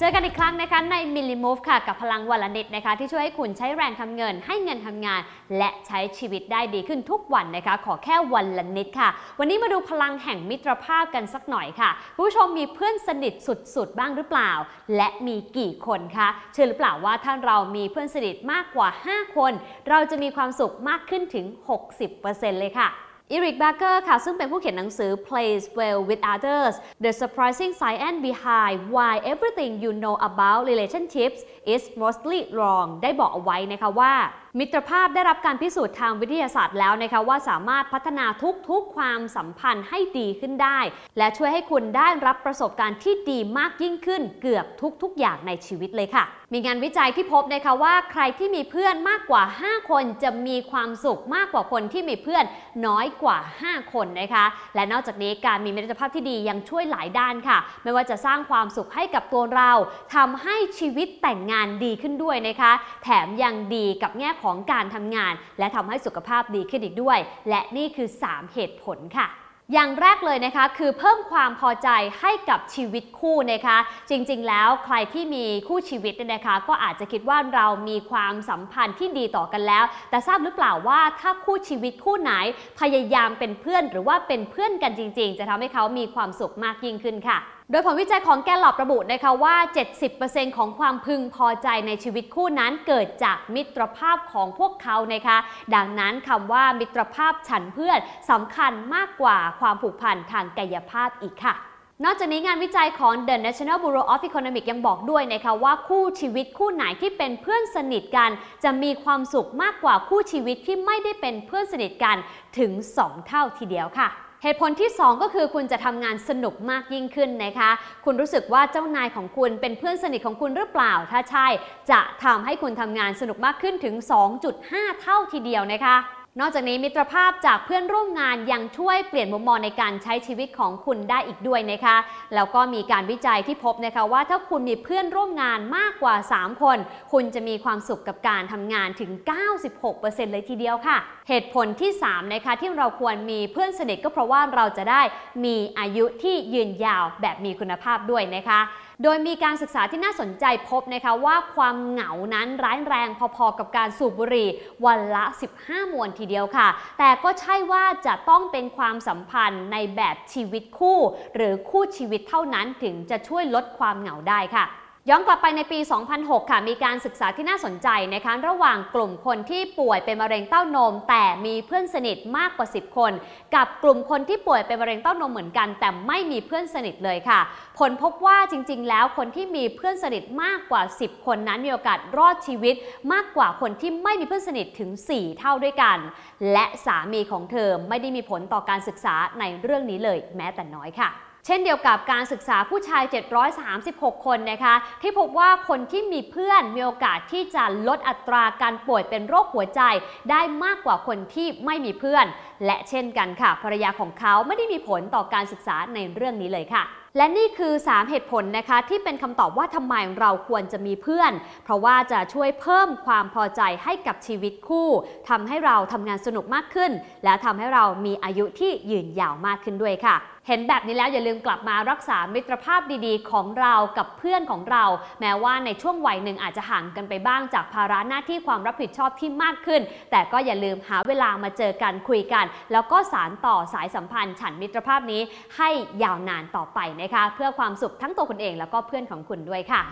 เจอกันอีกครั้งนะคะใน Milli Move ค่ะกับพลังวันละนิดนะคะ ที่ช่วยให้คุณใช้แรงทำเงิน ให้เงินทำงาน และใช้ชีวิตได้ดีขึ้นทุกวันนะคะ ขอแค่วันละนิดค่ะ วันนี้มาดูพลังแห่งมิตรภาพกันสักหน่อยค่ะผู้ชมมีเพื่อนสนิทสุดๆ บ้างหรือเปล่า และมีกี่คนคะเชื่อหรือเปล่าว่าถ้าเรามีเพื่อนสนิทมากกว่า 5 คน เราจะมีความสุขมากขึ้นถึง 60%เลยค่ะ อีริกแบเกอร์ค่ะ ซึ่งเป็นผู้เขียนหนังสือ Plays Well with Others The Surprising Science Behind Why Everything You Know About Relationships is Mostly Wrong ได้บอกเอาไว้นะคะว่ามิตรภาพได้รับการพิสูจน์ทางวิทยาศาสตร์แล้วนะคะว่าสามารถพัฒนาทุกๆความสัมพันธ์ให้ดีขึ้นได้ และช่วยให้คุณได้รับประสบการณ์ที่ดีมากยิ่งขึ้นเกือบทุกๆ อย่างในชีวิตเลยค่ะ มีงานวิจัยที่พบนะคะว่าใครที่มีเพื่อนมากกว่า 5 คนจะมีความสุขมากกว่าคนที่มีเพื่อนน้อยกว่า 5 คนนะคะ และนอกจากนี้การมีมิตรภาพที่ดียังช่วยหลายด้านค่ะ ไม่ว่าจะสร้างความสุขให้กับตัวเราทำให้ชีวิตแต่งงานดีขึ้นด้วยนะคะ แถมยังดีกับแง่ของการทำงาน และทำให้สุขภาพดีขึ้นอีกด้วย และนี่คือ 3 เหตุผลค่ะอย่างแรกเลยนะคะคือเพิ่มความพอใจให้กับชีวิตคู่นะคะ จริงๆ แล้วใครที่มีคู่ชีวิตเนี่ยนะคะ ก็อาจจะคิดว่าเรามีความสัมพันธ์ที่ดีต่อกันแล้ว แต่ทราบหรือเปล่าว่าถ้าคู่ชีวิตคู่ไหนพยายามเป็นเพื่อนหรือว่าเป็นเพื่อนกันจริง ๆ จะทำให้เขามีความสุขมากยิ่งขึ้นค่ะ โดยผลวิจัยของแกลลอบระบุนะคะว่า 70%ของความพึงพอใจในชีวิตคู่นั้นเกิดจากมิตรภาพของพวกเขานะคะ ดังนั้นคำว่ามิตรภาพฉันเพื่อนสำคัญมากกว่าความผูกพันทางกายภาพอีกค่ะนอกจากนี้งานวิจัยของ The National Bureau of Economics ยังบอกด้วยนะคะว่าคู่ชีวิตคู่ไหนที่เป็นเพื่อนสนิทกัน จะมีความสุขมากกว่าคู่ชีวิตที่ไม่ได้เป็นเพื่อนสนิทกันถึง 2 เท่าทีเดียวค่ะ เหตุผลที่ 2 ก็คือคุณจะทำงานสนุกมากยิ่งขึ้นนะคะ คุณรู้สึกว่าเจ้านายของคุณเป็นเพื่อนสนิทของคุณหรือเปล่า ถ้าใช่ จะทำให้คุณทำงานสนุกมากขึ้นถึง 2.5 เท่าทีเดียวนะคะ นอกจากนี้มิตรภาพจากเพื่อนร่วมงานยังช่วยเปลี่ยนมุมมองในการใช้ชีวิตของคุณได้อีกด้วยนะคะแล้วก็มีการวิจัยที่พบนะคะว่าถ้าคุณมีเพื่อนร่วมงานมากกว่า 3 คน คุณจะมีความสุขกับการทำงานถึง 96%เลยทีเดียวค่ะ เหตุผลที่3นะคะที่เราควรมีเพื่อนสนิทก็เพราะว่าเราจะได้มีอายุที่ยืนยาวแบบมีคุณภาพด้วยนะคะ โดยมีการศึกษาที่น่าสนใจพบนะคะว่าความเหงานั้นร้ายแรงพอๆกับการสูบบุหรี่วันละ 15 มวนทีเดียวค่ะ แต่ก็ใช่ว่าจะต้องเป็นความสัมพันธ์ในแบบชีวิตคู่ หรือคู่ชีวิตเท่านั้นถึงจะช่วยลดความเหงาได้ค่ะ ย้อนกลับไปในปี 2006 ค่ะ มีการศึกษาที่น่าสนใจนะคะระหว่างกลุ่มคนที่ป่วยเป็นมะเร็งเต้านม แต่มีเพื่อนสนิทมากกว่า 10 คน กับกลุ่มคนที่ป่วยเป็นมะเร็งเต้านมเหมือนกัน แต่ไม่มีเพื่อนสนิทเลยค่ะ ผลพบว่าจริง ๆ แล้วคนที่มีเพื่อนสนิทมากกว่า 10 คนนั้นมีโอกาสรอดชีวิต มากกว่าคนที่ไม่มีเพื่อนสนิทถึง 4 เท่าด้วยกัน และสามีของเธอไม่ได้มีผลต่อการศึกษาในเรื่องนี้เลย แม้แต่น้อยค่ะ เช่นเดียวกับการศึกษาผู้ชาย 736 คนนะคะที่พบว่าคนที่มีเพื่อนมีโอกาสที่จะลดอัตราการป่วยเป็นโรคหัวใจ ได้มากกว่าคนที่ไม่มีเพื่อน และเช่นกันค่ะภรรยาของเขาไม่ได้มีผลต่อการศึกษาในเรื่องนี้เลยค่ะและนี่คือ 3 เหตุผลนะคะที่เป็นคำตอบว่าทำไมเราควรจะมีเพื่อน เพราะว่าจะช่วยเพิ่มความพอใจให้กับชีวิตคู่ทำให้เราทำงานสนุกมากขึ้น และทำให้เรามีอายุที่ยืนยาวมากขึ้นด้วยค่ะ เห็นแบบนี้แล้วอย่าลืมกลับมารักษามิตรภาพดีๆ ของเรากับเพื่อนของเรา แม้ว่าในช่วงวัยหนึ่งอาจจะห่างกันไปบ้างจากภาระหน้าที่ความรับผิดชอบที่มากขึ้น แต่ก็อย่าลืมหาเวลามาเจอกันคุยกัน แล้วก็สารต่อสายสัมพันธ์ ฉันมิตรภาพนี้ให้ยาวนานต่อไปนะคะ เพื่อความสุขทั้งตัวคุณเองแล้วก็เพื่อนของคุณด้วยค่ะ